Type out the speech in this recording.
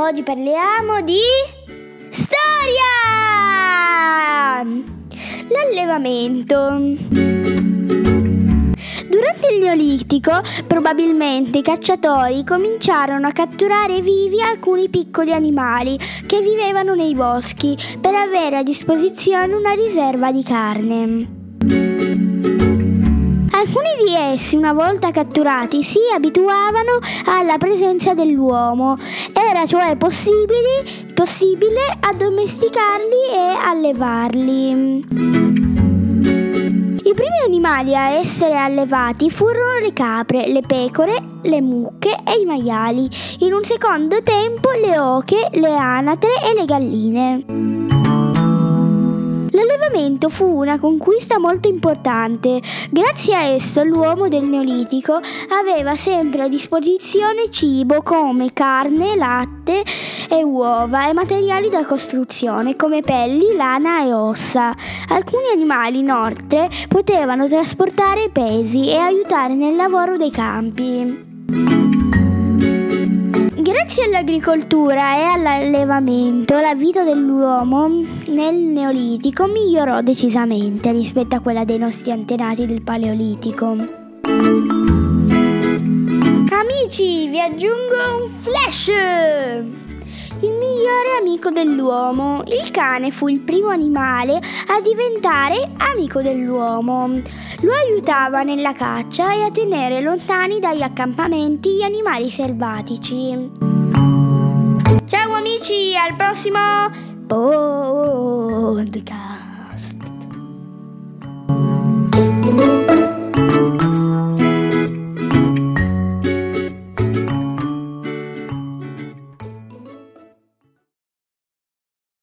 oggi parliamo di storia! L'allevamento. Durante il Neolitico, probabilmente i cacciatori cominciarono a catturare vivi alcuni piccoli animali che vivevano nei boschi per avere a disposizione una riserva di carne. Alcuni di essi, una volta catturati, si abituavano alla presenza dell'uomo. Era cioè possibile, possibile addomesticarli e allevarli. I primi animali a essere allevati furono le capre, le pecore, le mucche e i maiali. In un secondo tempo le oche, le anatre e le galline. L'allevamento fu una conquista molto importante. Grazie a esso l'uomo del Neolitico aveva sempre a disposizione cibo come carne, latte e uova e materiali da costruzione come pelli, lana e ossa. Alcuni animali inoltre potevano trasportare pesi e aiutare nel lavoro dei campi. Grazie all'agricoltura e all'allevamento la vita dell'uomo nel Neolitico migliorò decisamente rispetto a quella dei nostri antenati del Paleolitico. Amici, vi aggiungo un flash! Migliore amico dell'uomo. Il cane fu il primo animale a diventare amico dell'uomo. Lo aiutava nella caccia e a tenere lontani dagli accampamenti gli animali selvatici. Ciao amici, al prossimo podcast.